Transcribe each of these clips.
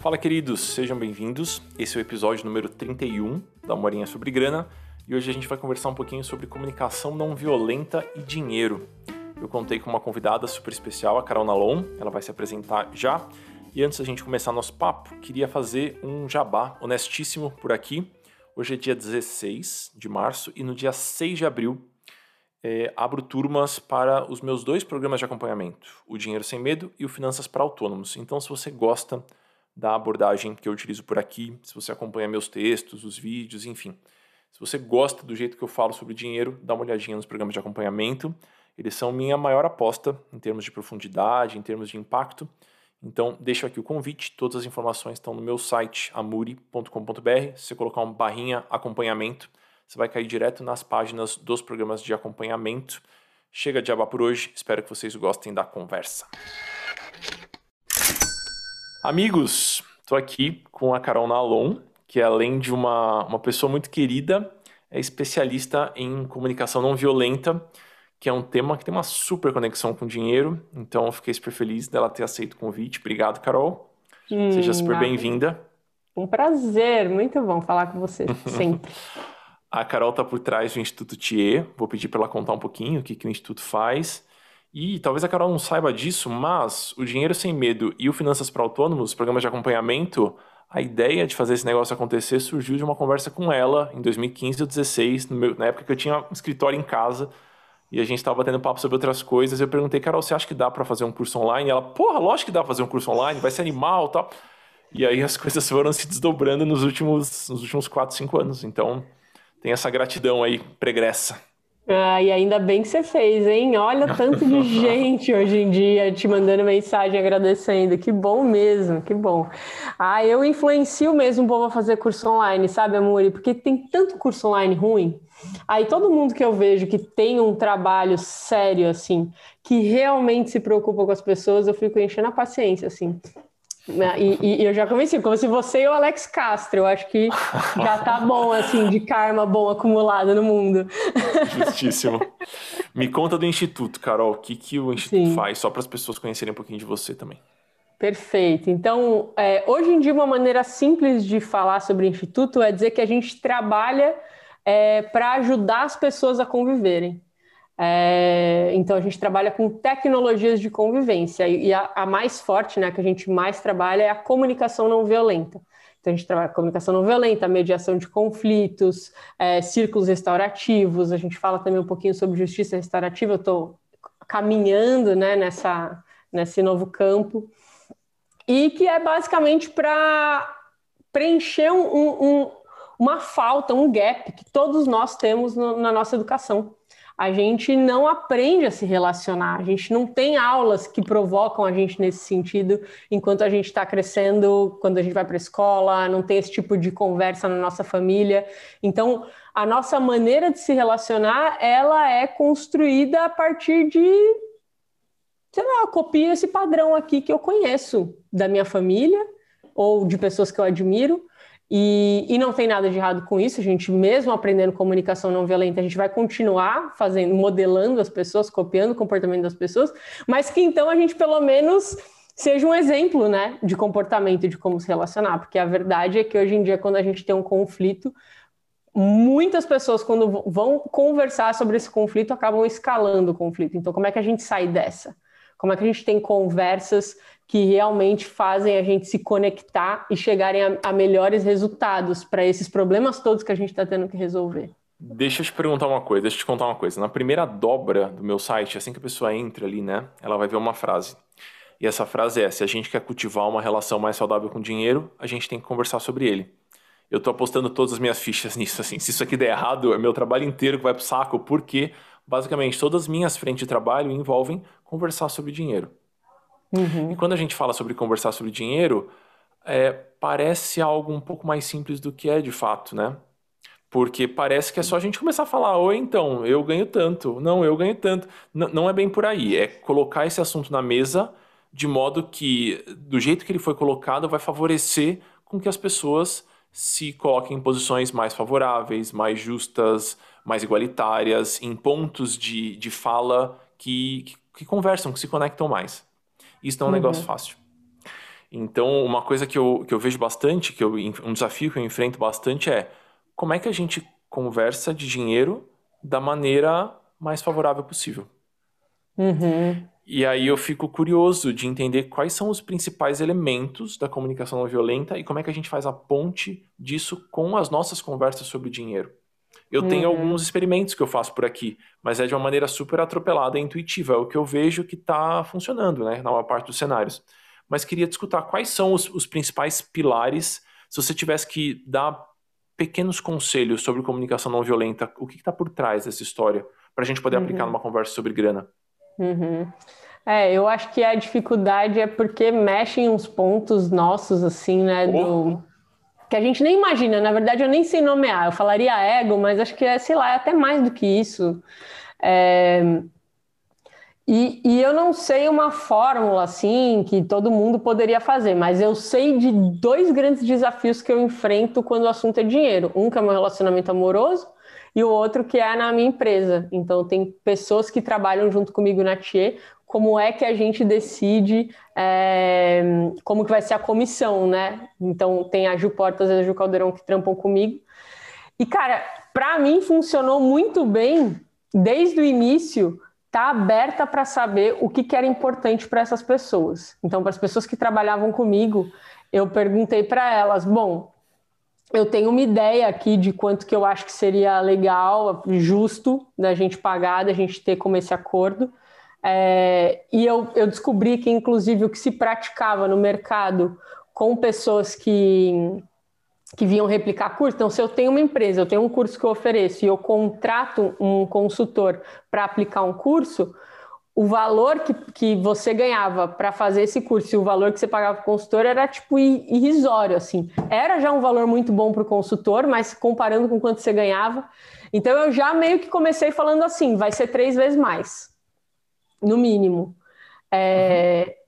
Fala, queridos, sejam bem-vindos. Esse é o episódio número 31 da Morinha sobre Grana e hoje a gente vai conversar um pouquinho sobre comunicação não violenta e dinheiro. Eu contei com uma convidada super especial, a Carol Nalon, ela vai se apresentar já. E antes da gente começar nosso papo, queria fazer um jabá honestíssimo por aqui. Hoje é dia 16 de março e no dia 6 de abril é, abro turmas para os meus dois programas de acompanhamento, o Dinheiro Sem Medo e o Finanças para Autônomos. Então, se você gosta da abordagem que eu utilizo por aqui, se você acompanha meus textos, os vídeos, enfim. Se você gosta do jeito que eu falo sobre dinheiro, dá uma olhadinha nos programas de acompanhamento. Eles são minha maior aposta em termos de profundidade, em termos de impacto. Então, deixo aqui o convite. Todas as informações estão no meu site, amuri.com.br. Se você colocar um barrinha acompanhamento, você vai cair direto nas páginas dos programas de acompanhamento. Chega de aba por hoje. Espero que vocês gostem da conversa. Amigos, estou aqui com a Carol Nalon, que além de uma, uma pessoa muito querida, é especialista em comunicação não violenta, que é um tema que tem uma super conexão com dinheiro. Então, fiquei super feliz dela ter aceito o convite. Obrigado, Carol. Hum, Seja super bem-vinda. Um prazer, muito bom falar com você, sempre. A Carol está por trás do Instituto TIE. Vou pedir para ela contar um pouquinho o que, que o Instituto faz. E talvez a Carol não saiba disso, mas o Dinheiro Sem Medo e o Finanças para Autônomos, programas de acompanhamento, a ideia de fazer esse negócio acontecer surgiu de uma conversa com ela em 2015 ou 2016, na época que eu tinha um escritório em casa e a gente estava batendo papo sobre outras coisas. Eu perguntei, Carol, você acha que dá para fazer um curso online? E ela, porra, lógico que dá para fazer um curso online, vai ser animal tal. E aí as coisas foram se desdobrando nos últimos, nos últimos 4, 5 anos. Então tem essa gratidão aí pregressa. Ah, e ainda bem que você fez, hein? Olha tanto de gente hoje em dia te mandando mensagem agradecendo. Que bom mesmo, que bom. Ah, eu influencio mesmo o povo a fazer curso online, sabe, Amuri? Porque tem tanto curso online ruim. Aí todo mundo que eu vejo que tem um trabalho sério, assim, que realmente se preocupa com as pessoas, eu fico enchendo a paciência, assim. Né, e, e, eu já comecei, como se você e o Alex Castro, eu acho que já tá bom, assim, de karma bom acumulado no mundo. Justíssimo. Me conta do Instituto, Carol, o que, que o Instituto Sim. faz, só para as pessoas conhecerem um pouquinho de você também. Perfeito. Então, é, hoje em dia, uma maneira simples de falar sobre o Instituto é dizer que a gente trabalha é, para ajudar as pessoas a conviverem. É, então a gente trabalha com tecnologias de convivência e a, a, mais forte, né, que a gente mais trabalha é a comunicação não violenta. Então a gente trabalha comunicação não violenta, mediação de conflitos, é, círculos restaurativos. A gente fala também um pouquinho sobre justiça restaurativa. Eu estou caminhando, né, nessa nesse novo campo e que é basicamente para preencher um, um, uma falta, um gap que todos nós temos no, na nossa educação a gente não aprende a se relacionar, a gente não tem aulas que provocam a gente nesse sentido enquanto a gente está crescendo, quando a gente vai para a escola, não tem esse tipo de conversa na nossa família. Então, a nossa maneira de se relacionar, ela é construída a partir de sei lá, copia esse padrão aqui que eu conheço da minha família ou de pessoas que eu admiro e, e, não tem nada de errado com isso, a gente, mesmo aprendendo comunicação não violenta, a gente vai continuar fazendo, modelando as pessoas, copiando o comportamento das pessoas, mas que então a gente pelo menos seja um exemplo né, de comportamento, de como se relacionar, porque a verdade é que hoje em dia, quando a gente tem um conflito, muitas pessoas, quando vão conversar sobre esse conflito, acabam escalando o conflito. Então, como é que a gente sai dessa? Como é que a gente tem conversas que realmente fazem a gente se conectar e chegarem a, a melhores resultados para esses problemas todos que a gente está tendo que resolver. Deixa eu te perguntar uma coisa, deixa eu te contar uma coisa. Na primeira dobra do meu site, assim que a pessoa entra ali, né, ela vai ver uma frase. E essa frase é: se a gente quer cultivar uma relação mais saudável com o dinheiro, a gente tem que conversar sobre ele. Eu estou apostando todas as minhas fichas nisso, assim. Se isso aqui der errado, é meu trabalho inteiro que vai pro saco, porque basicamente todas as minhas frentes de trabalho envolvem conversar sobre dinheiro. Uhum. E quando a gente fala sobre conversar sobre dinheiro, é, parece algo um pouco mais simples do que é de fato, né? Porque parece que é só a gente começar a falar, ou então, eu ganho tanto, não, eu ganho tanto. N não é bem por aí, é colocar esse assunto na mesa de modo que, do jeito que ele foi colocado, vai favorecer com que as pessoas se coloquem em posições mais favoráveis, mais justas, mais igualitárias, em pontos de, de fala que, que, que conversam, que se conectam mais. Isso não é um uhum. negócio fácil. Então, uma coisa que eu, que eu vejo bastante, que eu, um desafio que eu enfrento bastante é como é que a gente conversa de dinheiro da maneira mais favorável possível. Uhum. E aí eu fico curioso de entender quais são os principais elementos da comunicação não violenta e como é que a gente faz a ponte disso com as nossas conversas sobre dinheiro. Eu uhum. tenho alguns experimentos que eu faço por aqui, mas é de uma maneira super atropelada e intuitiva. É o que eu vejo que está funcionando, né, na maior parte dos cenários. Mas queria discutir quais são os, os principais pilares, se você tivesse que dar pequenos conselhos sobre comunicação não violenta, o que está por trás dessa história, para a gente poder uhum. aplicar numa conversa sobre grana. Uhum. É, eu acho que a dificuldade é porque mexem uns pontos nossos, assim, né? Oh. Do... Que a gente nem imagina. Na verdade, eu nem sei nomear. Eu falaria ego, mas acho que é, sei lá, é até mais do que isso. É... E, e, eu não sei uma fórmula assim que todo mundo poderia fazer, mas eu sei de dois grandes desafios que eu enfrento quando o assunto é dinheiro. Um que é meu relacionamento amoroso e o outro que é na minha empresa. Então, tem pessoas que trabalham junto comigo na TIE, como é que a gente decide é, como que vai ser a comissão, né? Então, tem a Ju Portas e a Ju Caldeirão que trampam comigo. E, cara, para mim funcionou muito bem desde o início tá aberta para saber o que, que era importante para essas pessoas. Então, para as pessoas que trabalhavam comigo, eu perguntei para elas: bom, eu tenho uma ideia aqui de quanto que eu acho que seria legal, justo da gente pagar, da gente ter como esse acordo. É, e eu, eu descobri que, inclusive, o que se praticava no mercado com pessoas que, que vinham replicar curso. Então, se eu tenho uma empresa, eu tenho um curso que eu ofereço e eu contrato um consultor para aplicar um curso, o valor que, que você ganhava para fazer esse curso e o valor que você pagava para o consultor era tipo irrisório, assim. Era já um valor muito bom para o consultor, mas comparando com quanto você ganhava. Então eu já meio que comecei falando assim, vai ser três vezes mais, no mínimo. É, uhum.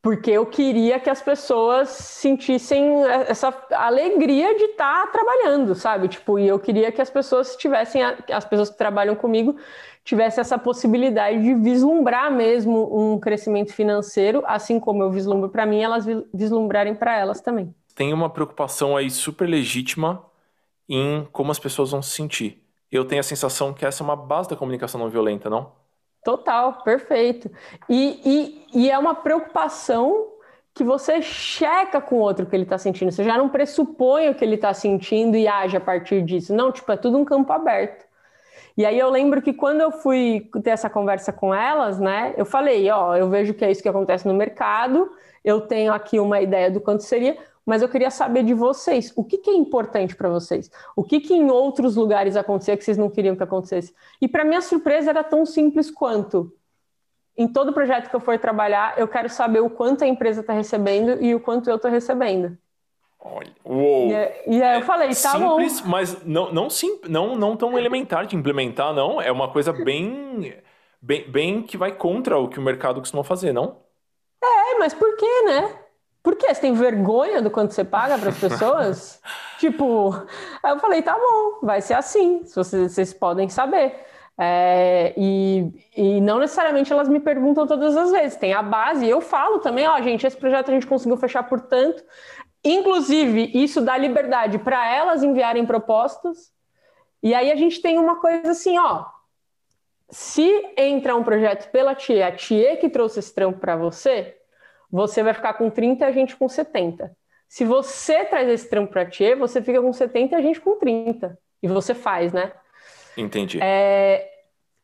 Porque eu queria que as pessoas sentissem essa alegria de estar tá trabalhando, sabe? Tipo, e eu queria que as pessoas tivessem, as pessoas que trabalham comigo tivesse essa possibilidade de vislumbrar mesmo um crescimento financeiro, assim como eu vislumbro para mim, elas vislumbrarem para elas também. Tem uma preocupação aí super legítima em como as pessoas vão se sentir. Eu tenho a sensação que essa é uma base da comunicação não violenta, não? Total, perfeito. E, e, e é uma preocupação que você checa com o outro que ele está sentindo. Você já não pressupõe o que ele está sentindo e age a partir disso. Não, tipo, é tudo um campo aberto. E aí eu lembro que quando eu fui ter essa conversa com elas, né, eu falei, ó, eu vejo que é isso que acontece no mercado, eu tenho aqui uma ideia do quanto seria, mas eu queria saber de vocês, o que, que é importante para vocês? O que, que em outros lugares acontecia que vocês não queriam que acontecesse? E para minha surpresa era tão simples quanto em todo projeto que eu for trabalhar, eu quero saber o quanto a empresa está recebendo e o quanto eu estou recebendo. Olha, uou. E, é, e aí eu falei, tá Simples, bom. mas não, não, sim, não, não tão elementar de implementar, não. É uma coisa bem, bem, bem que vai contra o que o mercado costuma fazer, não? É, mas por quê, né? Por quê? Você tem vergonha do quanto você paga para as pessoas? tipo, aí eu falei, tá bom, vai ser assim, se vocês, vocês podem saber. É, e, e não necessariamente elas me perguntam todas as vezes, tem a base, e eu falo também, ó, gente, esse projeto a gente conseguiu fechar por tanto, Inclusive, isso dá liberdade para elas enviarem propostas. E aí a gente tem uma coisa assim, ó. Se entra um projeto pela TIE, a TIE que trouxe esse trampo para você, você vai ficar com 30 e a gente com 70. Se você traz esse trampo para a TIE, você fica com 70 e a gente com 30. E você faz, né? Entendi. É,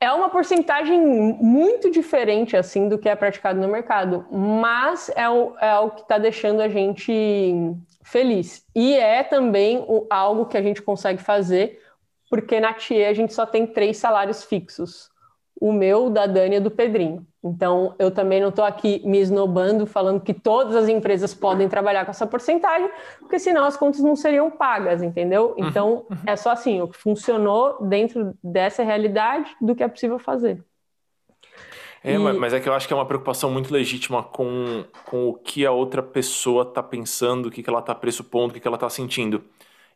é uma porcentagem muito diferente assim do que é praticado no mercado, mas é o, é o que está deixando a gente feliz. E é também o, algo que a gente consegue fazer, porque na TIE a gente só tem três salários fixos o meu, da Dani e do Pedrinho. Então, eu também não estou aqui me esnobando, falando que todas as empresas podem trabalhar com essa porcentagem, porque senão as contas não seriam pagas, entendeu? Uhum, então, uhum. é só assim, o que funcionou dentro dessa realidade do que é possível fazer. É, e... mas é que eu acho que é uma preocupação muito legítima com, com o que a outra pessoa está pensando, o que, que ela está pressupondo, o que, que ela está sentindo.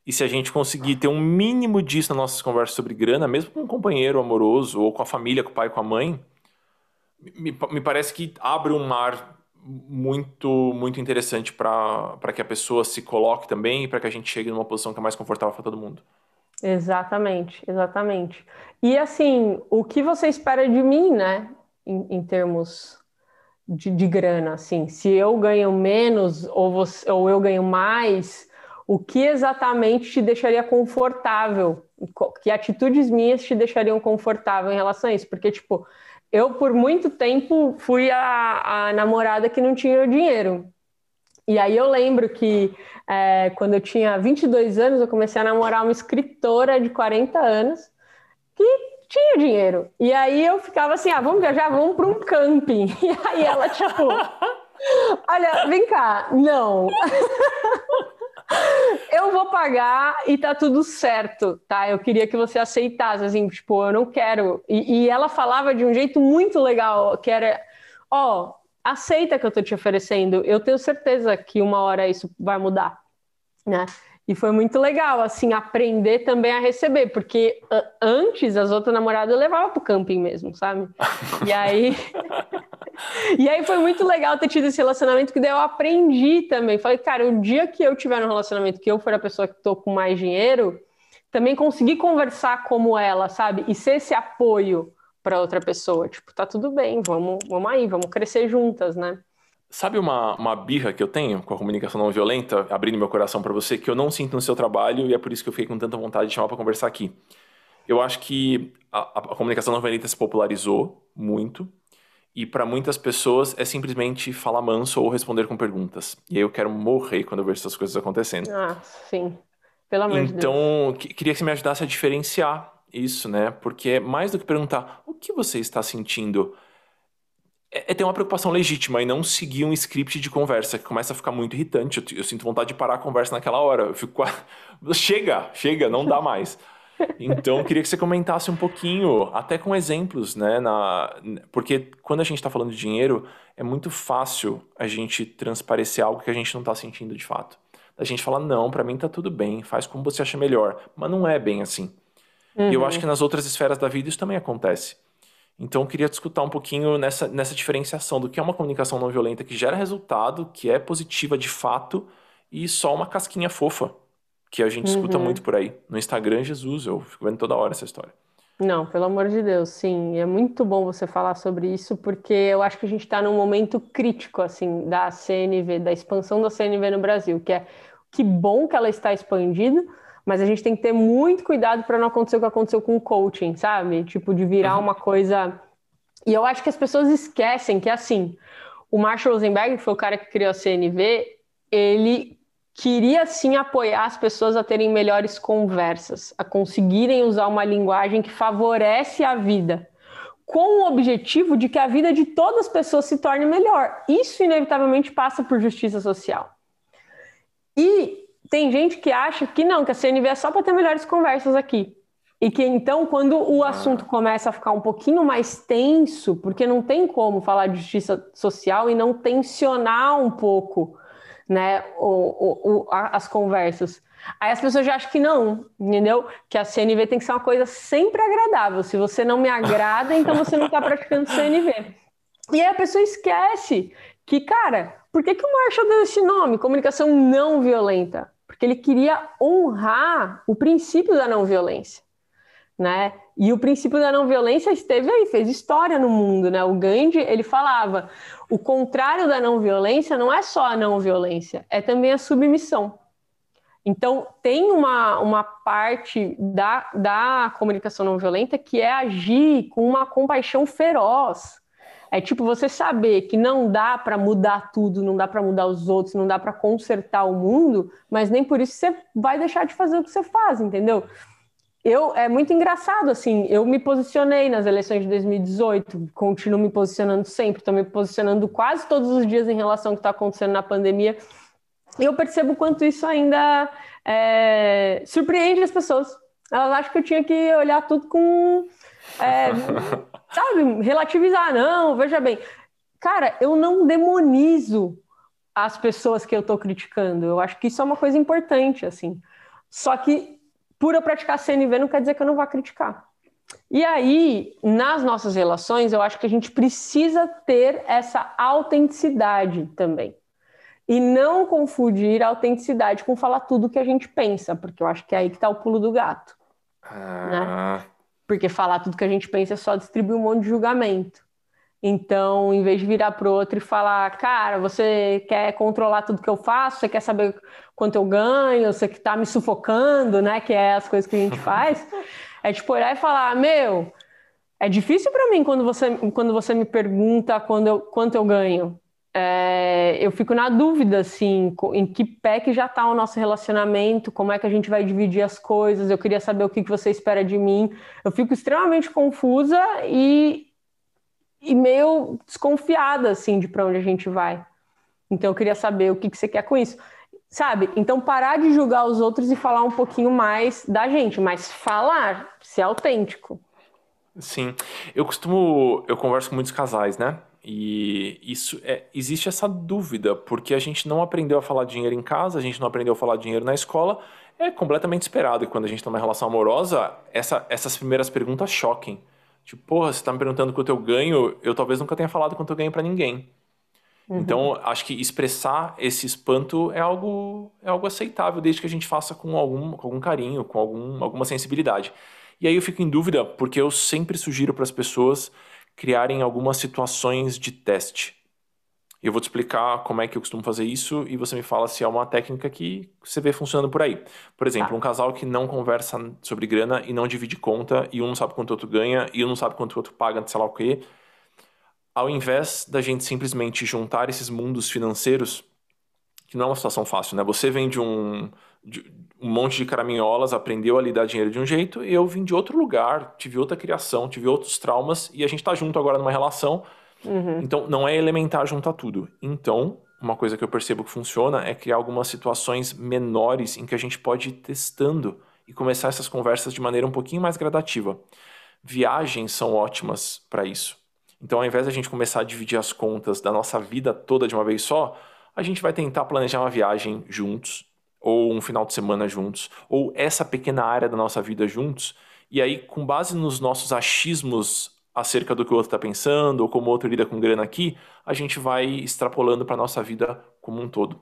E se a gente conseguir ter um mínimo disso nas nossas conversas sobre grana, mesmo com um companheiro amoroso ou com a família, com o pai, com a mãe, me, me parece que abre um mar muito muito interessante para que a pessoa se coloque também e para que a gente chegue numa posição que é mais confortável para todo mundo. Exatamente, exatamente. E assim, o que você espera de mim, né, em, em termos de, de, grana, assim, se eu ganho menos ou, você, ou eu ganho mais, o que exatamente te deixaria confortável? Que atitudes minhas te deixariam confortável em relação a isso? Porque, tipo, eu por muito tempo fui a, a namorada que não tinha dinheiro. E aí eu lembro que é, quando eu tinha 22 anos, eu comecei a namorar uma escritora de 40 anos que tinha dinheiro. E aí eu ficava assim, ah, vamos viajar, vamos para um camping. E aí ela, tipo, olha, vem cá, não. eu vou pagar e tá tudo certo, tá? Eu queria que você aceitasse, assim, tipo, eu não quero. E, e ela falava de um jeito muito legal, que era, ó, oh, aceita que eu tô te oferecendo, eu tenho certeza que uma hora isso vai mudar, né? E foi muito legal, assim, aprender também a receber, porque antes as outras namoradas eu levava pro camping mesmo, sabe? E aí. e aí foi muito legal ter tido esse relacionamento, que daí eu aprendi também. Falei, cara, o dia que eu tiver um relacionamento que eu for a pessoa que tô com mais dinheiro, também conseguir conversar como ela, sabe? E ser esse apoio para outra pessoa. Tipo, tá tudo bem, vamos, vamos aí, vamos crescer juntas, né? Sabe uma, uma birra que eu tenho com a comunicação não violenta, abrindo meu coração para você, que eu não sinto no seu trabalho e é por isso que eu fiquei com tanta vontade de chamar para conversar aqui. Eu acho que a, a comunicação não violenta se popularizou muito e para muitas pessoas é simplesmente falar manso ou responder com perguntas. E aí eu quero morrer quando eu vejo essas coisas acontecendo. Ah, sim. Pelo amor então, de Deus. Então, queria que você me ajudasse a diferenciar isso, né? Porque é mais do que perguntar o que você está sentindo é, é ter uma preocupação legítima e não seguir um script de conversa que começa a ficar muito irritante. Eu, eu sinto vontade de parar a conversa naquela hora. Eu fico. chega, chega, não dá mais. Então, queria que você comentasse um pouquinho, até com exemplos, né? Na... Porque quando a gente está falando de dinheiro, é muito fácil a gente transparecer algo que a gente não está sentindo de fato. A gente fala, não, para mim tá tudo bem, faz como você acha melhor. Mas não é bem assim. Uhum. E eu acho uhum. que nas outras esferas da vida isso também acontece. Então, eu queria discutir um pouquinho nessa, nessa diferenciação do que é uma comunicação não violenta que gera resultado, que é positiva de fato, e só uma casquinha fofa, que a gente uhum. escuta muito por aí. No Instagram, Jesus, eu fico vendo toda hora essa história. Não, pelo amor de Deus, sim. É muito bom você falar sobre isso, porque eu acho que a gente está num momento crítico, assim, da CNV, da expansão da CNV no Brasil, que é que bom que ela está expandida, mas a gente tem que ter muito cuidado para não acontecer o que aconteceu com o coaching, sabe? Tipo, de virar uhum. uma coisa. E eu acho que as pessoas esquecem que, assim, o Marshall Rosenberg, que foi o cara que criou a CNV, ele queria sim apoiar as pessoas a terem melhores conversas, a conseguirem usar uma linguagem que favorece a vida, com o objetivo de que a vida de todas as pessoas se torne melhor. Isso inevitavelmente passa por justiça social. E tem gente que acha que não, que a CNV é só para ter melhores conversas aqui. E que então, quando o ah. assunto começa a ficar um pouquinho mais tenso, porque não tem como falar de justiça social e não tensionar um pouco né, o, o, o, as conversas. Aí as pessoas já acham que não, entendeu? Que a CNV tem que ser uma coisa sempre agradável. Se você não me agrada, então você não está praticando CNV. E aí a pessoa esquece que, cara, por que, que o Marshall deu esse nome? Comunicação não violenta porque ele queria honrar o princípio da não violência, né? E o princípio da não violência esteve aí, fez história no mundo, né? O Gandhi, ele falava, o contrário da não violência não é só a não violência, é também a submissão. Então, tem uma, uma parte da, da comunicação não violenta que é agir com uma compaixão feroz, é tipo você saber que não dá para mudar tudo, não dá para mudar os outros, não dá para consertar o mundo, mas nem por isso você vai deixar de fazer o que você faz, entendeu? Eu é muito engraçado assim, eu me posicionei nas eleições de 2018, continuo me posicionando sempre, estou me posicionando quase todos os dias em relação ao que está acontecendo na pandemia. E eu percebo quanto isso ainda é, surpreende as pessoas. Elas acham que eu tinha que olhar tudo com é, sabe, relativizar, não, veja bem. Cara, eu não demonizo as pessoas que eu estou criticando. Eu acho que isso é uma coisa importante, assim. Só que por eu praticar CNV não quer dizer que eu não vá criticar. E aí, nas nossas relações, eu acho que a gente precisa ter essa autenticidade também. E não confundir a autenticidade com falar tudo o que a gente pensa, porque eu acho que é aí que está o pulo do gato. Ah. Né? Porque falar tudo que a gente pensa é só distribuir um monte de julgamento. Então, em vez de virar para o outro e falar, cara, você quer controlar tudo que eu faço, você quer saber quanto eu ganho, você que está me sufocando, né? Que é as coisas que a gente faz. É tipo olhar e falar, meu, é difícil para mim quando você, quando você me pergunta quando eu, quanto eu ganho. É, eu fico na dúvida, assim, em que pé que já está o nosso relacionamento, como é que a gente vai dividir as coisas, eu queria saber o que, que você espera de mim. Eu fico extremamente confusa e, e meio desconfiada, assim, de para onde a gente vai. Então, eu queria saber o que, que você quer com isso. Sabe? Então, parar de julgar os outros e falar um pouquinho mais da gente, mas falar, ser autêntico. Sim. Eu costumo. Eu converso com muitos casais, né? E isso é, existe essa dúvida, porque a gente não aprendeu a falar dinheiro em casa, a gente não aprendeu a falar dinheiro na escola. É completamente esperado que quando a gente está numa relação amorosa, essa, essas primeiras perguntas choquem. Tipo, porra, você está me perguntando quanto eu ganho, eu talvez nunca tenha falado quanto eu ganho para ninguém. Uhum. Então, acho que expressar esse espanto é algo, é algo aceitável, desde que a gente faça com algum, com algum carinho, com algum, alguma sensibilidade. E aí eu fico em dúvida, porque eu sempre sugiro para as pessoas criarem algumas situações de teste. Eu vou te explicar como é que eu costumo fazer isso e você me fala se é uma técnica que você vê funcionando por aí. Por exemplo, tá. um casal que não conversa sobre grana e não divide conta e um não sabe quanto o outro ganha e um não sabe quanto o outro paga, sei lá o quê ao invés da gente simplesmente juntar esses mundos financeiros, que não é uma situação fácil, né? Você vem de um, de um monte de caraminholas, aprendeu a lidar dinheiro de um jeito, e eu vim de outro lugar, tive outra criação, tive outros traumas, e a gente está junto agora numa relação. Uhum. Então, não é elementar juntar tudo. Então, uma coisa que eu percebo que funciona é criar algumas situações menores em que a gente pode ir testando e começar essas conversas de maneira um pouquinho mais gradativa. Viagens são ótimas para isso. Então, ao invés de a gente começar a dividir as contas da nossa vida toda de uma vez só, a gente vai tentar planejar uma viagem juntos, ou um final de semana juntos, ou essa pequena área da nossa vida juntos, e aí, com base nos nossos achismos acerca do que o outro está pensando, ou como o outro lida com grana aqui, a gente vai extrapolando para a nossa vida como um todo.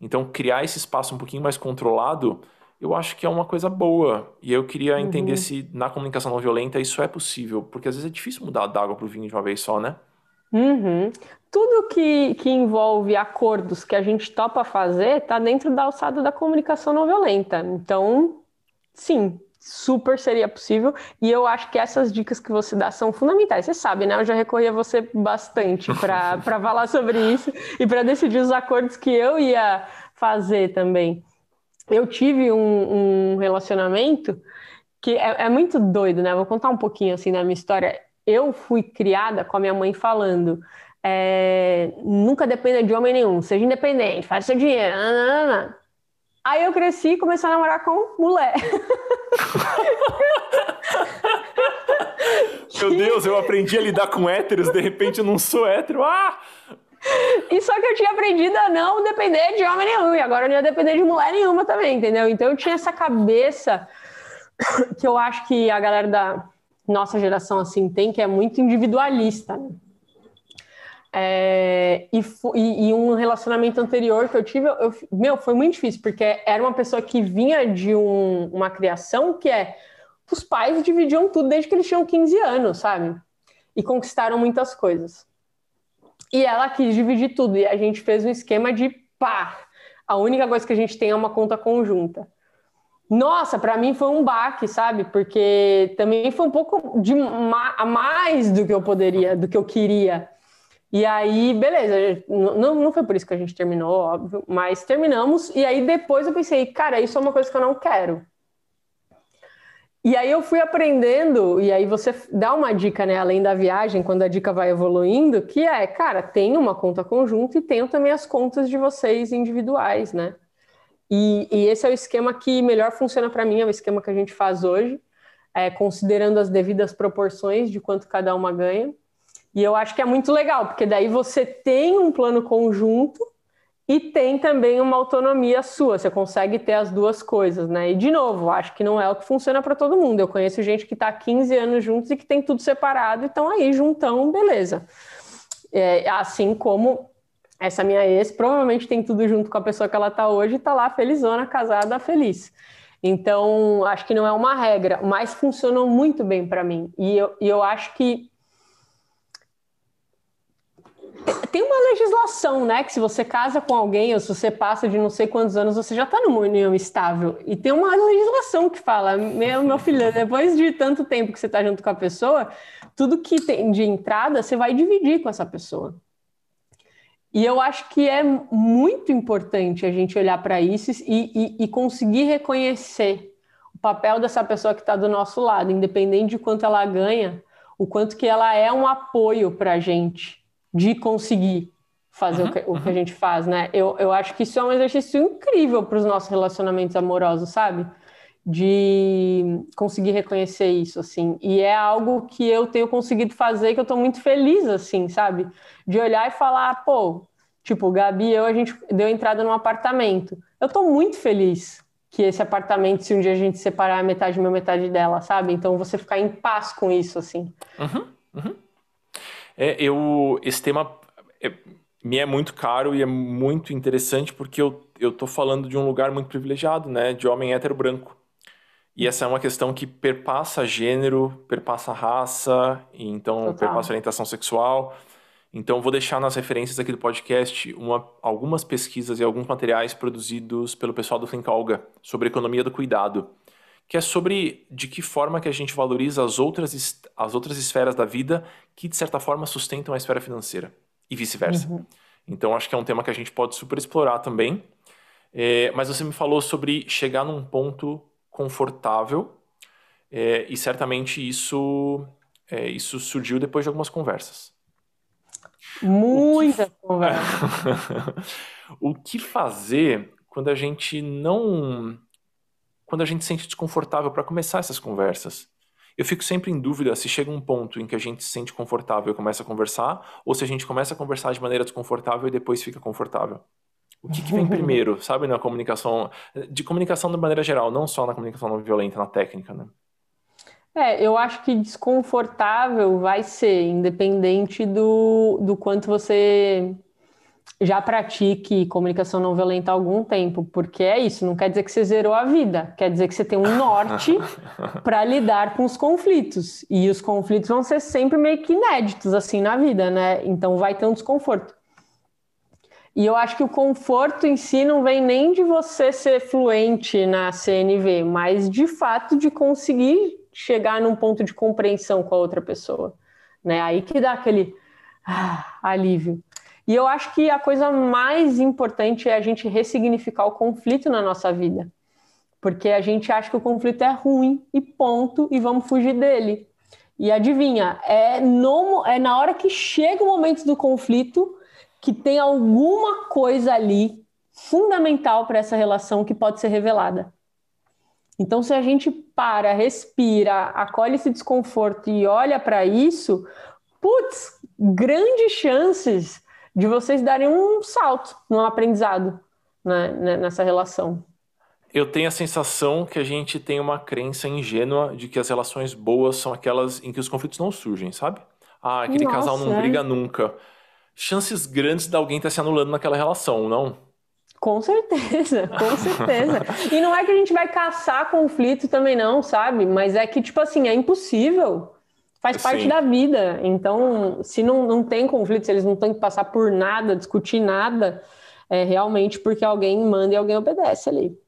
Então, criar esse espaço um pouquinho mais controlado eu acho que é uma coisa boa. E eu queria uhum. entender se na comunicação não violenta isso é possível, porque às vezes é difícil mudar da água para o vinho de uma vez só, né? Uhum. Tudo que, que envolve acordos que a gente topa fazer está dentro da alçada da comunicação não violenta. Então, sim, super seria possível. E eu acho que essas dicas que você dá são fundamentais. Você sabe, né? Eu já recorri a você bastante para falar sobre isso e para decidir os acordos que eu ia fazer também eu tive um, um relacionamento que é, é, muito doido, né? Vou contar um pouquinho assim da minha história. Eu fui criada com a minha mãe falando: é, nunca dependa de homem nenhum, seja independente, faz seu dinheiro. Nanana. Aí eu cresci e comecei a namorar com mulher. Meu Deus, eu aprendi a lidar com héteros, de repente eu não sou hétero. Ah! E só que eu tinha aprendido a não depender de homem nenhum, e agora eu não ia depender de mulher nenhuma também, entendeu? Então eu tinha essa cabeça que eu acho que a galera da nossa geração assim tem, que é muito individualista, né? É, e, e, e, um relacionamento anterior que eu tive, eu, meu, foi muito difícil, porque era uma pessoa que vinha de um, uma criação que é os pais dividiam tudo desde que eles tinham 15 anos, sabe? E conquistaram muitas coisas. E ela quis dividir tudo. E a gente fez um esquema de pá. A única coisa que a gente tem é uma conta conjunta. Nossa, para mim foi um baque, sabe? Porque também foi um pouco de a mais do que eu poderia, do que eu queria. E aí, beleza, não, não foi por isso que a gente terminou, óbvio, mas terminamos. E aí depois eu pensei, cara, isso é uma coisa que eu não quero. E aí eu fui aprendendo, e aí você dá uma dica, né, além da viagem, quando a dica vai evoluindo, que é, cara, tem uma conta conjunta e tenho também as contas de vocês individuais, né? E, e esse é o esquema que melhor funciona para mim, é o esquema que a gente faz hoje, é, considerando as devidas proporções de quanto cada uma ganha. E eu acho que é muito legal, porque daí você tem um plano conjunto e tem também uma autonomia sua, você consegue ter as duas coisas, né? E de novo, acho que não é o que funciona para todo mundo. Eu conheço gente que está 15 anos juntos e que tem tudo separado e estão aí juntão, beleza. É, assim como essa minha ex provavelmente tem tudo junto com a pessoa que ela está hoje e está lá felizona, casada, feliz. Então, acho que não é uma regra, mas funcionou muito bem para mim. E eu, e eu acho que tem uma legislação, né? Que se você casa com alguém ou se você passa de não sei quantos anos, você já está numa união estável. E tem uma legislação que fala: meu, meu filho, depois de tanto tempo que você está junto com a pessoa, tudo que tem de entrada você vai dividir com essa pessoa. E eu acho que é muito importante a gente olhar para isso e, e, e, conseguir reconhecer o papel dessa pessoa que está do nosso lado, independente de quanto ela ganha, o quanto que ela é um apoio para a gente de conseguir fazer uhum, o, que, o, que, a uhum. gente faz, né? Eu, eu acho que isso é um exercício incrível para os nossos relacionamentos amorosos, sabe? De conseguir reconhecer isso, assim. E é algo que eu tenho conseguido fazer que eu estou muito feliz, assim, sabe? De olhar e falar, pô, tipo, Gabi e eu, a gente deu entrada num apartamento. Eu estou muito feliz que esse apartamento, se um dia a gente separar metade meu, metade dela, sabe? Então você ficar em paz com isso, assim. Uhum, uhum. É, eu, esse tema é, me é muito caro e é muito interessante porque eu, eu tô falando de um lugar muito privilegiado, né? De homem hétero branco. E essa é uma questão que perpassa gênero, perpassa raça, e então Total. perpassa orientação sexual. Então, vou deixar nas referências aqui do podcast uma, algumas pesquisas e alguns materiais produzidos pelo pessoal do Think Olga sobre economia do cuidado que é sobre de que forma que a gente valoriza as outras, as outras esferas da vida que, de certa forma, sustentam a esfera financeira e vice-versa. Uhum. Então, acho que é um tema que a gente pode super explorar também. É, mas você me falou sobre chegar num ponto confortável é, e certamente isso, é, isso surgiu depois de algumas conversas. Muitas que... conversas. o que fazer quando a gente não quando a gente se sente desconfortável para começar essas conversas. Eu fico sempre em dúvida se chega um ponto em que a gente se sente confortável e começa a conversar, ou se a gente começa a conversar de maneira desconfortável e depois fica confortável. O que, que vem primeiro, sabe, na comunicação, de comunicação de maneira geral, não só na comunicação não violenta, na técnica, né? É, eu acho que desconfortável vai ser, independente do, do quanto você já pratique comunicação não violenta há algum tempo, porque é isso, não quer dizer que você zerou a vida, quer dizer que você tem um norte para lidar com os conflitos. E os conflitos vão ser sempre meio que inéditos assim na vida, né? Então vai ter um desconforto. E eu acho que o conforto em si não vem nem de você ser fluente na CNV, mas de fato de conseguir chegar num ponto de compreensão com a outra pessoa, né? Aí que dá aquele ah, alívio. E eu acho que a coisa mais importante é a gente ressignificar o conflito na nossa vida. Porque a gente acha que o conflito é ruim e ponto, e vamos fugir dele. E adivinha, é, no, é na hora que chega o momento do conflito que tem alguma coisa ali fundamental para essa relação que pode ser revelada. Então, se a gente para, respira, acolhe esse desconforto e olha para isso, putz, grandes chances de vocês darem um salto no aprendizado né, né, nessa relação. Eu tenho a sensação que a gente tem uma crença ingênua de que as relações boas são aquelas em que os conflitos não surgem, sabe? Ah, aquele Nossa, casal não é. briga nunca. Chances grandes de alguém estar se anulando naquela relação, não? Com certeza, com certeza. e não é que a gente vai caçar conflito também, não, sabe? Mas é que, tipo assim, é impossível faz parte da vida. Então, se não, não tem conflito, se eles não têm que passar por nada, discutir nada, é realmente porque alguém manda e alguém obedece ali.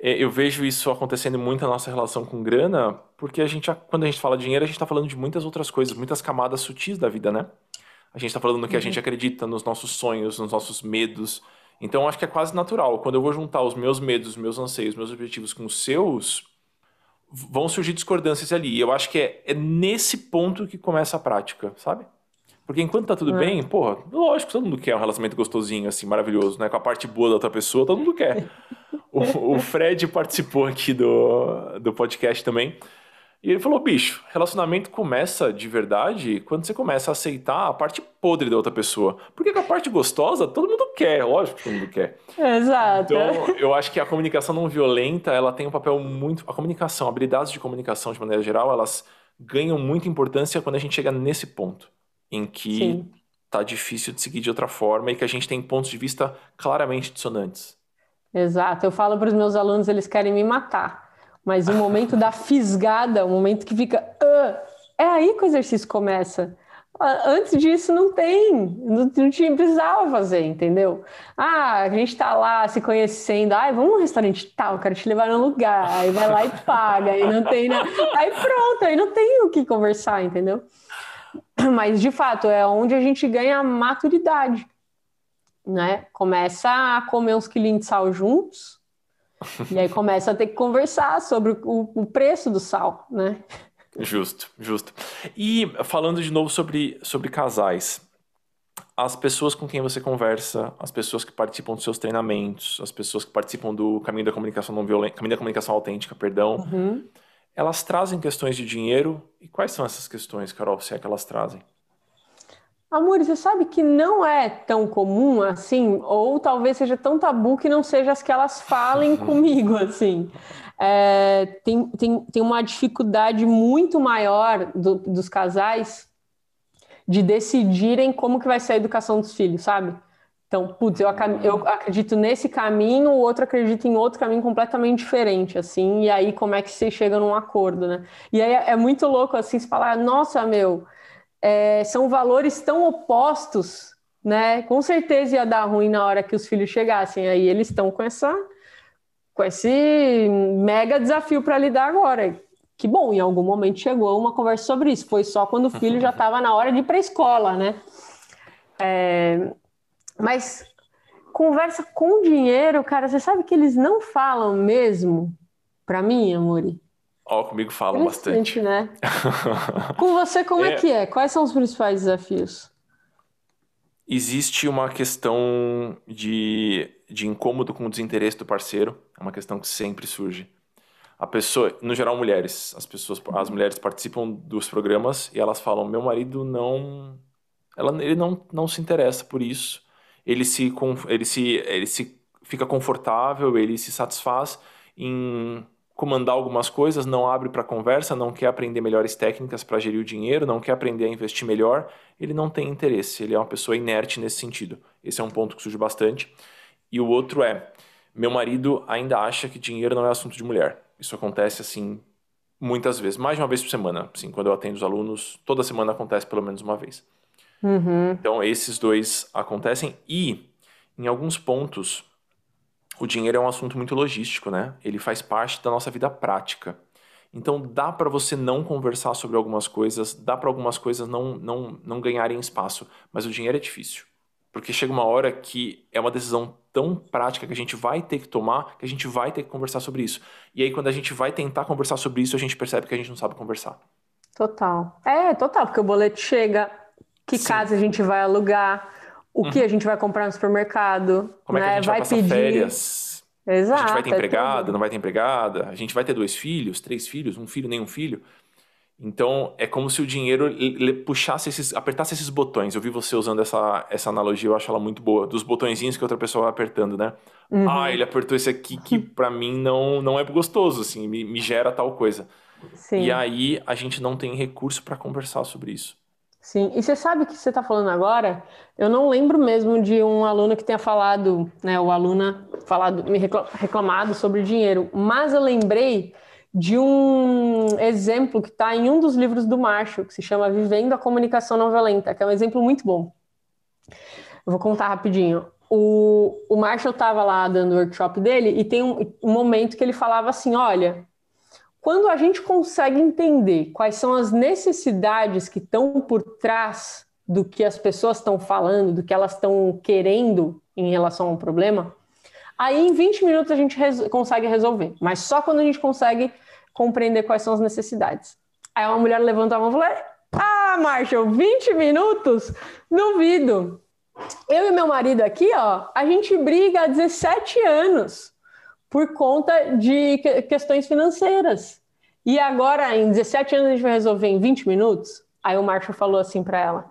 É, eu vejo isso acontecendo muito na nossa relação com grana, porque a gente, quando a gente fala de dinheiro, a gente está falando de muitas outras coisas, muitas camadas sutis da vida, né? A gente está falando no que uhum. a gente acredita, nos nossos sonhos, nos nossos medos. Então, acho que é quase natural. Quando eu vou juntar os meus medos, os meus anseios, meus objetivos com os seus, vão surgir discordâncias ali. E eu acho que é, é, nesse ponto que começa a prática, sabe? Porque enquanto tá tudo é. bem, porra, lógico, todo mundo quer um relacionamento gostosinho, assim, maravilhoso, né? Com a parte boa da outra pessoa, todo mundo quer. o, o, Fred participou aqui do, do podcast também. E ele falou, bicho, relacionamento começa de verdade quando você começa a aceitar a parte podre da outra pessoa. Porque a parte gostosa, todo mundo quer, lógico que todo mundo quer. Exato. Então, eu acho que a comunicação não violenta, ela tem um papel muito... A comunicação, habilidades de comunicação de maneira geral, elas ganham muita importância quando a gente chega nesse ponto. Em que Sim. tá difícil de seguir de outra forma e que a gente tem pontos de vista claramente dissonantes. Exato. Eu falo para os meus alunos, eles querem me matar mas o momento da fisgada, o momento que fica. Uh, é aí que o exercício começa. Antes disso não tem, não, tinha, precisava fazer, entendeu? Ah, a gente tá lá se conhecendo, ai, vamos num restaurante tal, quero te levar num lugar, aí vai lá e paga, aí não tem, né? aí pronto, aí não tem o que conversar, entendeu? Mas de fato é onde a gente ganha maturidade, né? Começa a comer uns quilinhos de sal juntos, e aí começa a ter que conversar sobre o, o preço do sal, né? Justo, justo. E falando de novo sobre, sobre casais, as pessoas com quem você conversa, as pessoas que participam dos seus treinamentos, as pessoas que participam do caminho da comunicação não violenta, caminho da comunicação autêntica, perdão, uhum. elas trazem questões de dinheiro. E quais são essas questões, Carol, se é que elas trazem? Amor, você sabe que não é tão comum assim, ou talvez seja tão tabu que não seja as que elas falem comigo, assim. É, tem, tem, tem uma dificuldade muito maior do, dos casais de decidirem como que vai ser a educação dos filhos, sabe? Então, putz, eu, eu acredito nesse caminho, o outro acredita em outro caminho completamente diferente, assim, e aí como é que você chega num acordo, né? E aí é, é muito louco, assim, se falar, nossa, meu é, são valores tão opostos, né? Com certeza ia dar ruim na hora que os filhos chegassem. Aí eles estão com essa, com esse mega desafio para lidar agora. Que bom, em algum momento chegou uma conversa sobre isso. Foi só quando o filho já estava na hora de ir para a escola, né? É, mas conversa com dinheiro, cara, você sabe que eles não falam mesmo para mim, Amori? Ó, comigo falam bastante. né? Com você, como é. é que é? Quais são os principais desafios? Existe uma questão de, de incômodo com o desinteresse do parceiro. É uma questão que sempre surge. A pessoa, no geral, mulheres. As pessoas, as mulheres participam dos programas e elas falam: meu marido não, ela, ele não, não se interessa por isso. Ele se, ele se, ele se fica confortável, ele se satisfaz em comandar algumas coisas, não abre para conversa, não quer aprender melhores técnicas para gerir o dinheiro, não quer aprender a investir melhor, ele não tem interesse, ele é uma pessoa inerte nesse sentido. Esse é um ponto que surge bastante. E o outro é, meu marido ainda acha que dinheiro não é assunto de mulher. Isso acontece assim muitas vezes, mais de uma vez por semana. Assim, quando eu atendo os alunos, toda semana acontece pelo menos uma vez. Uhum. Então esses dois acontecem e em alguns pontos o dinheiro é um assunto muito logístico, né? Ele faz parte da nossa vida prática. Então dá para você não conversar sobre algumas coisas, dá para algumas coisas não, não, não ganharem espaço, mas o dinheiro é difícil. Porque chega uma hora que é uma decisão tão prática que a gente vai ter que tomar, que a gente vai ter que conversar sobre isso. E aí quando a gente vai tentar conversar sobre isso, a gente percebe que a gente não sabe conversar. Total. É, total, porque o boleto chega, que Sim. casa a gente vai alugar, o que uhum. a gente vai comprar no supermercado. Como né? é que a né? gente vai, vai pedir... férias? Exato. A gente vai ter é empregada, não vai ter empregada? A gente vai ter dois filhos, três filhos, um filho, nenhum filho? Então, é como se o dinheiro puxasse esses, apertasse esses botões. Eu vi você usando essa, essa analogia, eu acho ela muito boa, dos botõezinhos que outra pessoa vai apertando, né? Uhum. Ah, ele apertou esse aqui que para mim não, não é gostoso, assim, me, me gera tal coisa. Sim. E aí a gente não tem recurso para conversar sobre isso. Sim, e você sabe que você está falando agora? Eu não lembro mesmo de um aluno que tenha falado, né, o aluna falado, me reclamado sobre dinheiro, mas eu lembrei de um exemplo que está em um dos livros do Marshall, que se chama Vivendo a Comunicação Não Violenta, que é um exemplo muito bom. Eu vou contar rapidinho. O, o Marshall estava lá dando o workshop dele e tem um, um momento que ele falava assim: olha, quando a gente consegue entender quais são as necessidades que estão por trás do que as pessoas estão falando, do que elas estão querendo em relação a um problema, aí em 20 minutos a gente res consegue resolver, mas só quando a gente consegue compreender quais são as necessidades. Aí uma mulher levanta a mão e fala: Ah, Marshall, 20 minutos? Duvido. Eu e meu marido aqui, ó, a gente briga há 17 anos por conta de questões financeiras. E agora, em 17 anos, a gente vai resolver em 20 minutos? Aí o Marshall falou assim para ela: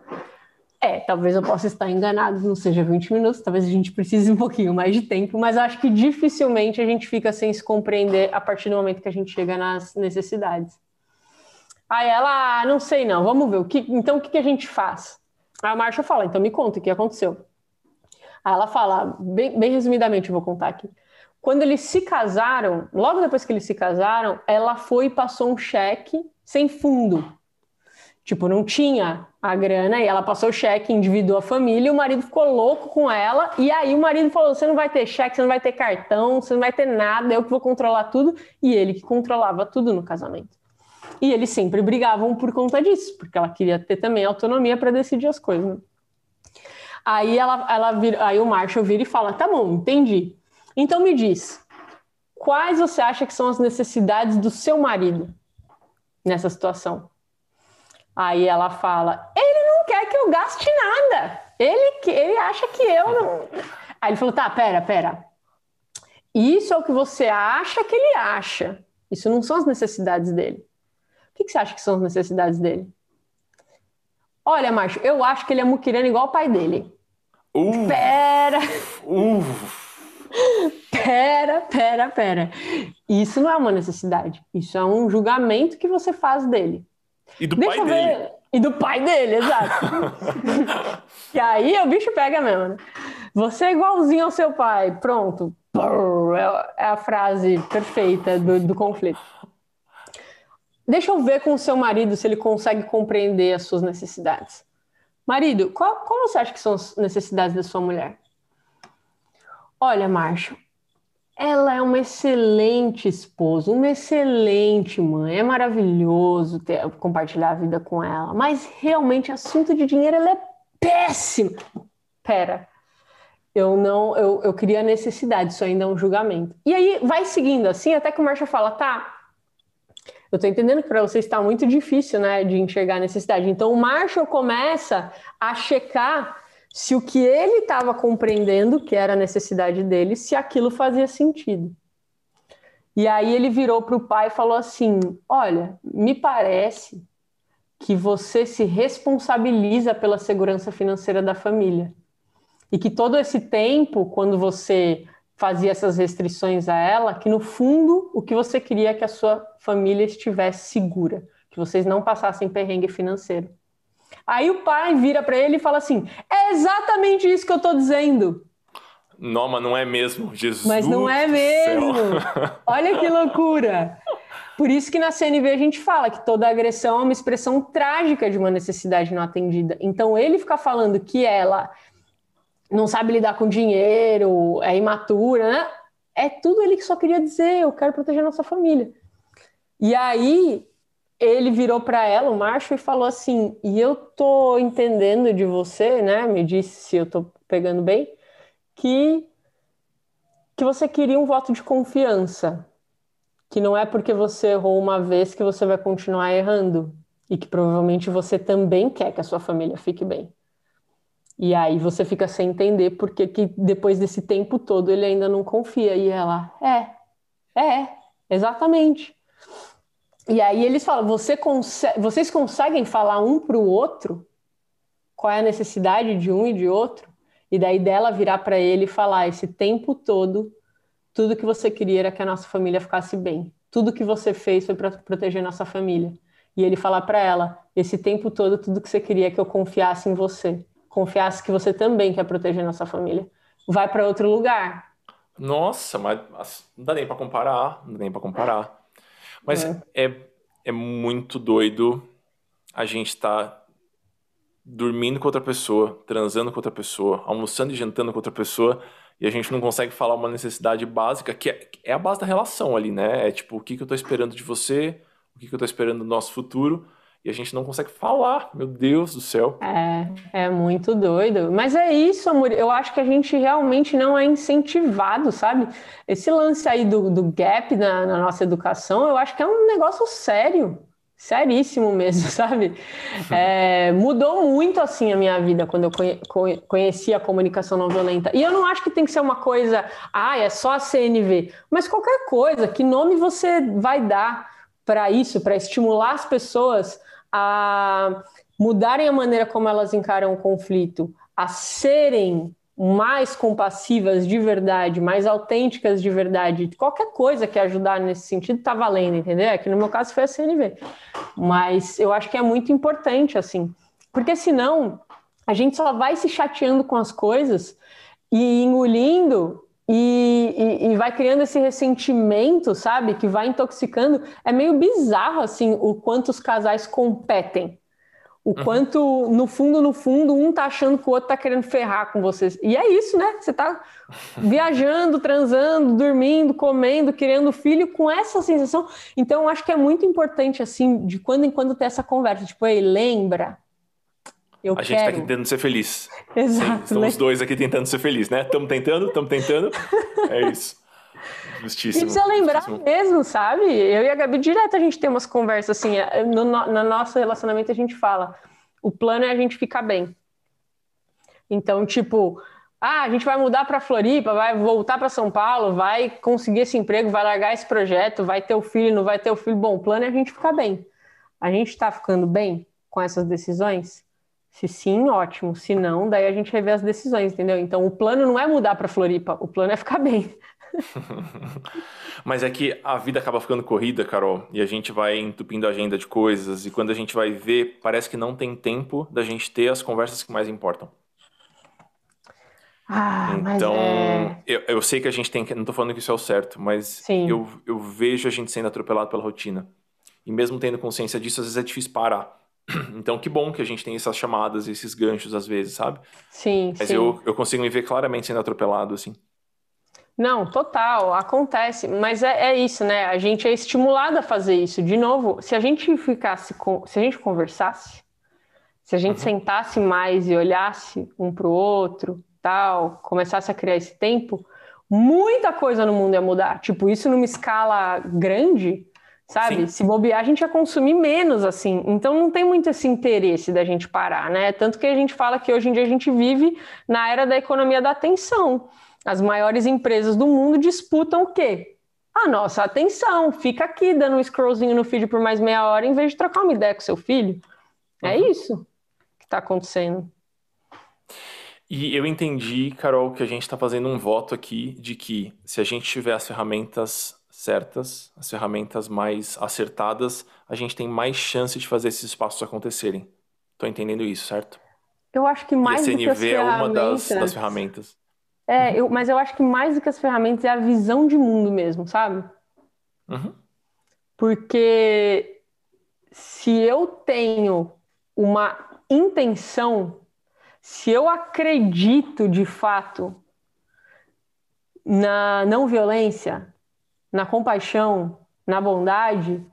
É, talvez eu possa estar enganado, não seja 20 minutos, talvez a gente precise um pouquinho mais de tempo, mas acho que dificilmente a gente fica sem se compreender a partir do momento que a gente chega nas necessidades. Aí ela, ah, não sei não, vamos ver, o que, então o que, que a gente faz? Aí o Marshall fala: Então me conta o que aconteceu. Aí ela fala, bem, bem resumidamente, eu vou contar aqui. Quando eles se casaram, logo depois que eles se casaram, ela foi e passou um cheque sem fundo. Tipo, não tinha a grana e ela passou o cheque, endividou a família, o marido ficou louco com ela. E aí o marido falou: você não vai ter cheque, você não vai ter cartão, você não vai ter nada, eu que vou controlar tudo. E ele que controlava tudo no casamento. E eles sempre brigavam por conta disso, porque ela queria ter também autonomia para decidir as coisas. Né? Aí ela, ela vira, aí o Marshall vira e fala: tá bom, entendi. Então me diz, quais você acha que são as necessidades do seu marido nessa situação? Aí ela fala: ele não quer que eu gaste nada. Ele, ele acha que eu não. Aí ele falou: tá, pera, pera. Isso é o que você acha que ele acha. Isso não são as necessidades dele. O que, que você acha que são as necessidades dele? Olha, macho, eu acho que ele é muquirano igual o pai dele. Uh, pera! Uh. Pera, pera, pera. Isso não é uma necessidade. Isso é um julgamento que você faz dele. E do Deixa pai dele. E do pai dele, exato. e aí o bicho pega mesmo. Né? Você é igualzinho ao seu pai. Pronto. É a frase perfeita do, do conflito. Deixa eu ver com o seu marido se ele consegue compreender as suas necessidades. Marido, qual, qual você acha que são as necessidades da sua mulher? Olha, Márcio, ela é uma excelente esposa, uma excelente mãe. É maravilhoso ter, compartilhar a vida com ela. Mas realmente, assunto de dinheiro, ela é péssima. Pera, eu não, eu, eu queria necessidade, isso ainda é um julgamento. E aí vai seguindo assim, até que o Marshall fala, tá, eu tô entendendo que para você está muito difícil, né, de enxergar a necessidade. Então o Marshall começa a checar se o que ele estava compreendendo, que era a necessidade dele, se aquilo fazia sentido. E aí ele virou para o pai e falou assim: Olha, me parece que você se responsabiliza pela segurança financeira da família. E que todo esse tempo, quando você fazia essas restrições a ela, que no fundo o que você queria é que a sua família estivesse segura, que vocês não passassem perrengue financeiro. Aí o pai vira para ele e fala assim: é exatamente isso que eu estou dizendo. Não, mas não é mesmo, Jesus. Mas não é mesmo. Olha que loucura. Por isso que na CNV a gente fala que toda agressão é uma expressão trágica de uma necessidade não atendida. Então ele fica falando que ela não sabe lidar com dinheiro, é imatura, né? É tudo ele que só queria dizer, eu quero proteger a nossa família. E aí ele virou para ela, o macho, e falou assim: "E eu tô entendendo de você, né? Me disse se eu tô pegando bem, que que você queria um voto de confiança, que não é porque você errou uma vez que você vai continuar errando e que provavelmente você também quer que a sua família fique bem. E aí você fica sem entender porque que depois desse tempo todo ele ainda não confia. E ela, é, é, exatamente. E aí eles falam: você vocês conseguem falar um para o outro qual é a necessidade de um e de outro? E daí dela virar para ele e falar: esse tempo todo, tudo que você queria era que a nossa família ficasse bem. Tudo que você fez foi para proteger nossa família. E ele falar para ela: esse tempo todo, tudo que você queria é que eu confiasse em você. Confiasse que você também quer proteger nossa família. Vai para outro lugar. Nossa, mas não dá nem para comparar. Não dá nem para comparar. Mas é. é, é muito doido a gente estar tá dormindo com outra pessoa, transando com outra pessoa, almoçando e jantando com outra pessoa, e a gente não consegue falar uma necessidade básica, que é, é a base da relação ali, né? É tipo, o que, que eu tô esperando de você, o que, que eu tô esperando do nosso futuro, e a gente não consegue falar, meu Deus do céu. É, é muito doido. Mas é isso, amor. Eu acho que a gente realmente não é incentivado, sabe? Esse lance aí do, do gap na, na nossa educação, eu acho que é um negócio sério. Seríssimo mesmo, sabe? É, mudou muito assim a minha vida quando eu conhe conheci a comunicação não violenta. E eu não acho que tem que ser uma coisa, ah, é só a CNV, mas qualquer coisa, que nome você vai dar para isso, para estimular as pessoas a mudarem a maneira como elas encaram o conflito, a serem mais compassivas de verdade, mais autênticas de verdade, qualquer coisa que ajudar nesse sentido está valendo, entendeu? É que no meu caso foi a CNV. Mas eu acho que é muito importante, assim, porque senão a gente só vai se chateando com as coisas e engolindo e, e, e, vai criando esse ressentimento, sabe? Que vai intoxicando. É meio bizarro, assim, o quanto os casais competem. O uhum. quanto, no fundo, no fundo, um tá achando que o outro tá querendo ferrar com vocês. E é isso, né? Você tá viajando, transando, dormindo, comendo, criando filho com essa sensação. Então, eu acho que é muito importante, assim, de quando em quando ter essa conversa. Tipo, ei, lembra? Eu a quero. gente tá aqui tentando ser feliz. Exato. Sim, estamos os dois aqui tentando ser felizes, né? Estamos tentando, estamos tentando. É isso. Justíssimo. E precisa lembrar justíssimo. mesmo, sabe? Eu e a Gabi, direto a gente tem umas conversas assim, é, no, no nosso relacionamento a gente fala, o plano é a gente ficar bem. Então, tipo, ah, a gente vai mudar para Floripa, vai voltar para São Paulo, vai conseguir esse emprego, vai largar esse projeto, vai ter o filho, não vai ter o filho. Bom, o plano é a gente ficar bem. A gente está ficando bem com essas decisões? Se sim, ótimo. Se não, daí a gente revê as decisões, entendeu? Então, o plano não é mudar para Floripa, o plano é ficar bem. Mas é que a vida acaba ficando corrida, Carol, e a gente vai entupindo a agenda de coisas, e quando a gente vai ver, parece que não tem tempo da gente ter as conversas que mais importam. Ah, então, é... eu, eu sei que a gente tem que. Não tô falando que isso é o certo, mas eu, eu vejo a gente sendo atropelado pela rotina. E mesmo tendo consciência disso, às vezes é difícil parar. Então, que bom que a gente tem essas chamadas, esses ganchos às vezes, sabe? Sim, Mas sim. Eu, eu consigo me ver claramente sendo atropelado, assim. Não, total, acontece, mas é, é, isso, né? A gente é estimulado a fazer isso. De novo, se a gente ficasse com, se a gente conversasse, se a gente uhum. sentasse mais e olhasse um para o outro, tal, começasse a criar esse tempo, muita coisa no mundo ia mudar. Tipo, isso numa escala grande, sabe? Sim. Se bobear, a gente ia consumir menos, assim. Então não tem muito esse interesse da gente parar, né? Tanto que a gente fala que hoje em dia a gente vive na era da economia da atenção. As maiores empresas do mundo disputam o quê? A nossa atenção. Fica aqui dando um scrollzinho no feed por mais meia hora em vez de trocar uma ideia com seu filho. É uhum. isso que está acontecendo. E eu entendi, Carol, que a gente está fazendo um voto aqui de que se a gente tiver as ferramentas certas, as ferramentas mais acertadas, a gente tem mais chance de fazer esses passos acontecerem. Estou entendendo isso, certo? Eu acho que mais e a CNV do que as é uma das, das ferramentas. É, eu, mas eu acho que mais do que as ferramentas é a visão de mundo mesmo, sabe? Uhum. Porque se eu tenho uma intenção, se eu acredito de fato na não violência, na compaixão, na bondade,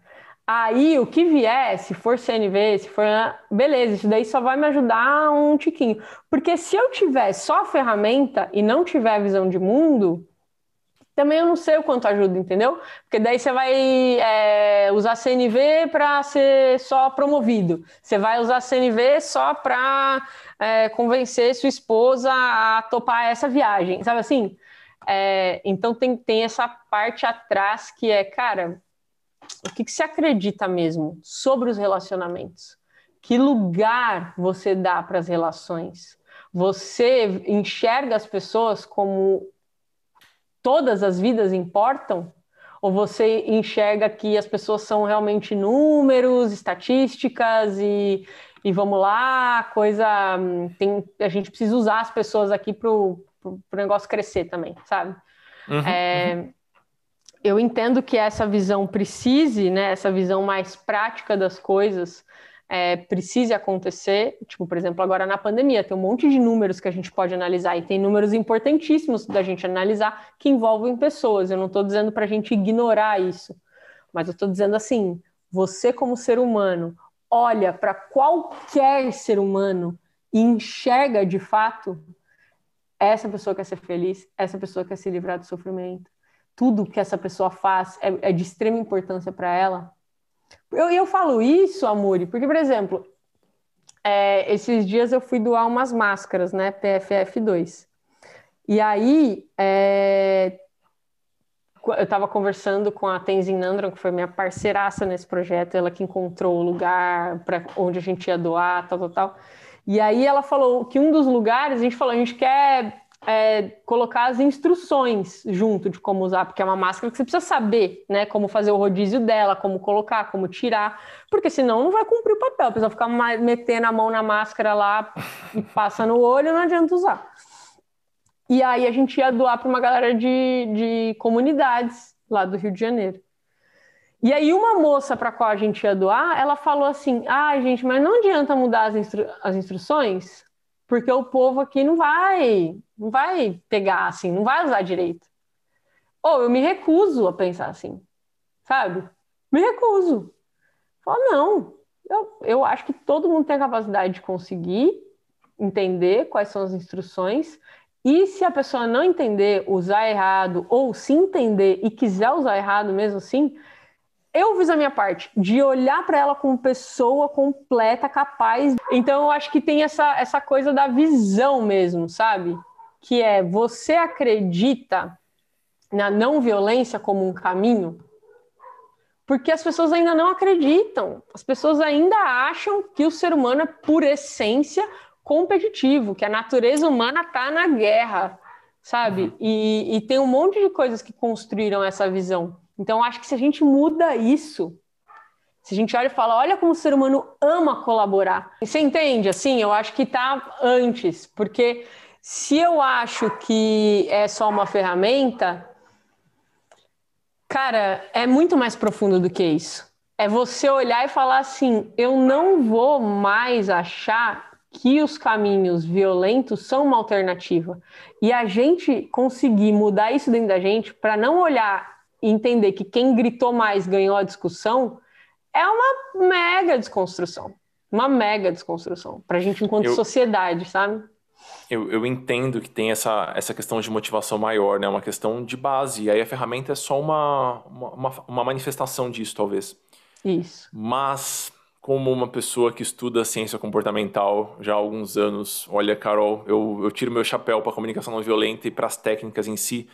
Aí o que vier, se for CNV, se for. Beleza, isso daí só vai me ajudar um tiquinho. Porque se eu tiver só a ferramenta e não tiver a visão de mundo, também eu não sei o quanto ajuda, entendeu? Porque daí você vai é, usar CNV para ser só promovido. Você vai usar CNV só para é, convencer sua esposa a topar essa viagem, sabe assim? É, então tem, tem essa parte atrás que é, cara o que, que se acredita mesmo sobre os relacionamentos? Que lugar você dá para as relações? Você enxerga as pessoas como todas as vidas importam? Ou você enxerga que as pessoas são realmente números, estatísticas e, e vamos lá, coisa. Tem, a gente precisa usar as pessoas aqui para o negócio crescer também, sabe? Uhum, é, uhum eu entendo que essa visão precise, né, essa visão mais prática das coisas, é, precise acontecer. Tipo, por exemplo, agora na pandemia, tem um monte de números que a gente pode analisar, e tem números importantíssimos da gente analisar que envolvem pessoas. Eu não estou dizendo para a gente ignorar isso, mas eu estou dizendo assim: você, como ser humano, olha para qualquer ser humano e enxerga de fato essa pessoa quer ser feliz, essa pessoa quer se livrar do sofrimento tudo que essa pessoa faz é, é de extrema importância para ela. Eu, eu falo isso, Amuri, porque, por exemplo, é, esses dias eu fui doar umas máscaras, né, PFF2. E aí, é, eu estava conversando com a Tenzin Nandron, que foi minha parceiraça nesse projeto, ela que encontrou o lugar para onde a gente ia doar, tal, tal, tal. E aí ela falou que um dos lugares, a gente falou, a gente quer é, colocar as instruções junto de como usar, porque é uma máscara que você precisa saber, né? Como fazer o rodízio dela, como colocar, como tirar, porque senão não vai cumprir o papel. A pessoa ficar metendo a mão na máscara lá e passa no olho, não adianta usar. E aí a gente ia doar para uma galera de, de comunidades lá do Rio de Janeiro. E aí uma moça para qual a gente ia doar, ela falou assim: "Ah, gente, mas não adianta mudar as, instru as instruções, porque o povo aqui não vai, não vai pegar assim, não vai usar direito. Ou eu me recuso a pensar assim, sabe? Me recuso. Falo, não, eu, eu acho que todo mundo tem a capacidade de conseguir entender quais são as instruções. E se a pessoa não entender, usar errado, ou se entender e quiser usar errado mesmo assim, eu fiz a minha parte de olhar para ela como pessoa completa, capaz. Então eu acho que tem essa, essa coisa da visão mesmo, sabe? Que é você acredita na não violência como um caminho? Porque as pessoas ainda não acreditam. As pessoas ainda acham que o ser humano é por essência competitivo, que a natureza humana está na guerra, sabe? E, e tem um monte de coisas que construíram essa visão. Então, acho que se a gente muda isso, se a gente olha e fala, olha como o ser humano ama colaborar. Você entende? Assim, eu acho que está antes, porque se eu acho que é só uma ferramenta, cara, é muito mais profundo do que isso. É você olhar e falar assim: eu não vou mais achar que os caminhos violentos são uma alternativa. E a gente conseguir mudar isso dentro da gente para não olhar e entender que quem gritou mais ganhou a discussão é uma mega desconstrução. Uma mega desconstrução para a gente enquanto eu, sociedade, sabe? Eu, eu entendo que tem essa, essa questão de motivação maior, né? Uma questão de base. E aí a ferramenta é só uma, uma, uma manifestação disso, talvez. Isso. Mas como uma pessoa que estuda ciência comportamental já há alguns anos, olha, Carol, eu, eu tiro meu chapéu para a comunicação não violenta e para as técnicas em si,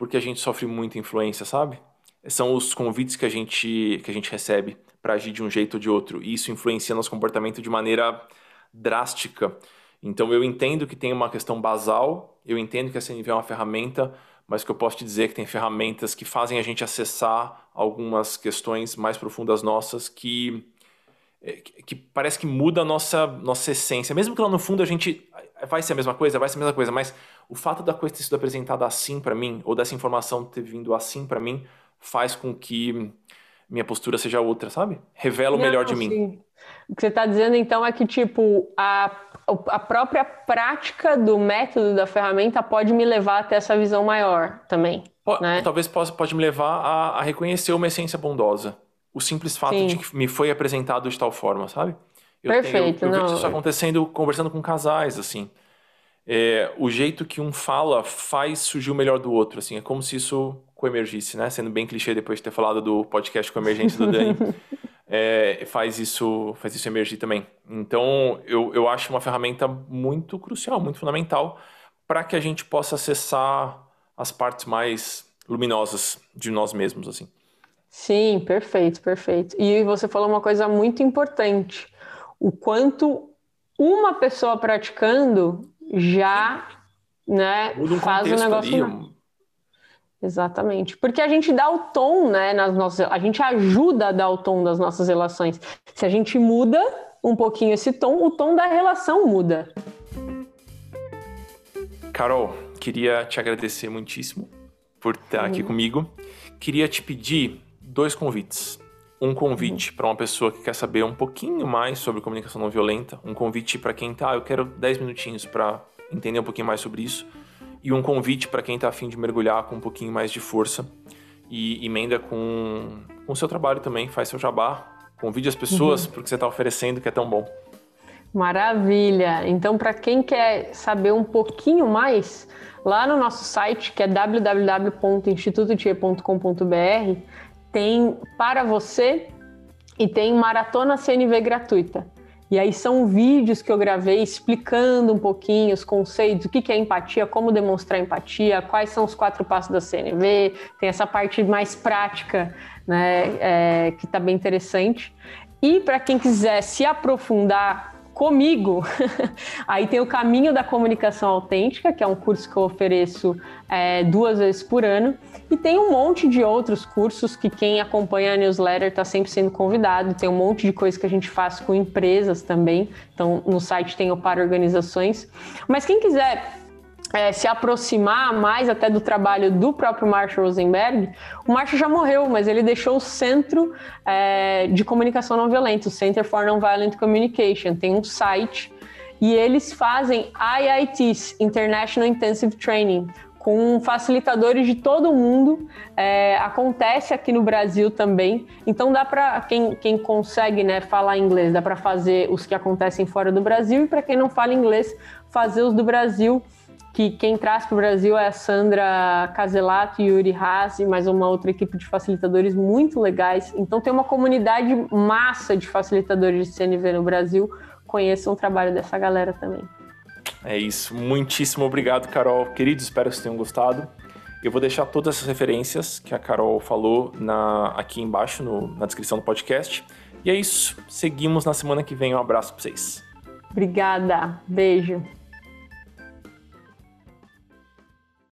porque a gente sofre muita influência, sabe? São os convites que a gente, que a gente recebe para agir de um jeito ou de outro, e isso influencia nosso comportamento de maneira drástica. Então eu entendo que tem uma questão basal, eu entendo que a CNV é uma ferramenta, mas que eu posso te dizer que tem ferramentas que fazem a gente acessar algumas questões mais profundas nossas que que parece que muda a nossa, nossa essência. Mesmo que lá no fundo a gente vai ser a mesma coisa, vai ser a mesma coisa, mas o fato da coisa ter sido apresentada assim para mim, ou dessa informação ter vindo assim para mim, faz com que minha postura seja outra, sabe? Revela o Não, melhor de sim. mim. O que você está dizendo então é que, tipo, a, a própria prática do método da ferramenta pode me levar até essa visão maior também. Pode, né? Talvez possa, pode me levar a, a, reconhecer uma essência bondosa. O simples fato sim. de que me foi apresentado de tal forma, sabe? Eu Perfeito. Tenho, eu, eu vejo isso acontecendo conversando com casais, assim. É, o jeito que um fala faz surgir o melhor do outro, assim. É como se isso coemergisse, né? Sendo bem clichê depois de ter falado do podcast com emergência do Dani. é, faz isso faz isso emergir também. Então, eu, eu acho uma ferramenta muito crucial, muito fundamental para que a gente possa acessar as partes mais luminosas de nós mesmos, assim. Sim, perfeito, perfeito. E você falou uma coisa muito importante o quanto uma pessoa praticando já né, um faz o negócio. Ali, Exatamente. Porque a gente dá o tom, né, nas nossas, a gente ajuda a dar o tom das nossas relações. Se a gente muda um pouquinho esse tom, o tom da relação muda. Carol, queria te agradecer muitíssimo por estar aqui uhum. comigo. Queria te pedir dois convites um convite para uma pessoa que quer saber um pouquinho mais sobre comunicação não violenta, um convite para quem tá, ah, eu quero 10 minutinhos para entender um pouquinho mais sobre isso, e um convite para quem está afim de mergulhar com um pouquinho mais de força e emenda com o seu trabalho também, faz seu jabá, convide as pessoas uhum. porque você está oferecendo que é tão bom. Maravilha! Então, para quem quer saber um pouquinho mais, lá no nosso site, que é www.institutotie.com.br, tem para você e tem maratona CNV gratuita. E aí são vídeos que eu gravei explicando um pouquinho os conceitos, o que é empatia, como demonstrar empatia, quais são os quatro passos da CNV, tem essa parte mais prática, né, é, que está bem interessante. E para quem quiser se aprofundar comigo, aí tem o Caminho da Comunicação Autêntica, que é um curso que eu ofereço é, duas vezes por ano, e tem um monte de outros cursos que quem acompanha a newsletter está sempre sendo convidado. Tem um monte de coisa que a gente faz com empresas também. Então, no site tem o para organizações. Mas quem quiser é, se aproximar mais até do trabalho do próprio Marshall Rosenberg, o Marshall já morreu, mas ele deixou o Centro é, de Comunicação Não Violenta, o Center for Nonviolent Communication, tem um site e eles fazem IITs, International Intensive Training, com facilitadores de todo mundo. É, acontece aqui no Brasil também. Então dá para quem, quem consegue né, falar inglês, dá para fazer os que acontecem fora do Brasil e para quem não fala inglês, fazer os do Brasil que quem traz para o Brasil é a Sandra Caselato e Yuri Haas e mais uma outra equipe de facilitadores muito legais. Então tem uma comunidade massa de facilitadores de CNV no Brasil. Conheçam o trabalho dessa galera também. É isso. Muitíssimo obrigado, Carol. Queridos, espero que vocês tenham gostado. Eu vou deixar todas essas referências que a Carol falou na, aqui embaixo no, na descrição do podcast. E é isso. Seguimos na semana que vem. Um abraço para vocês. Obrigada. Beijo.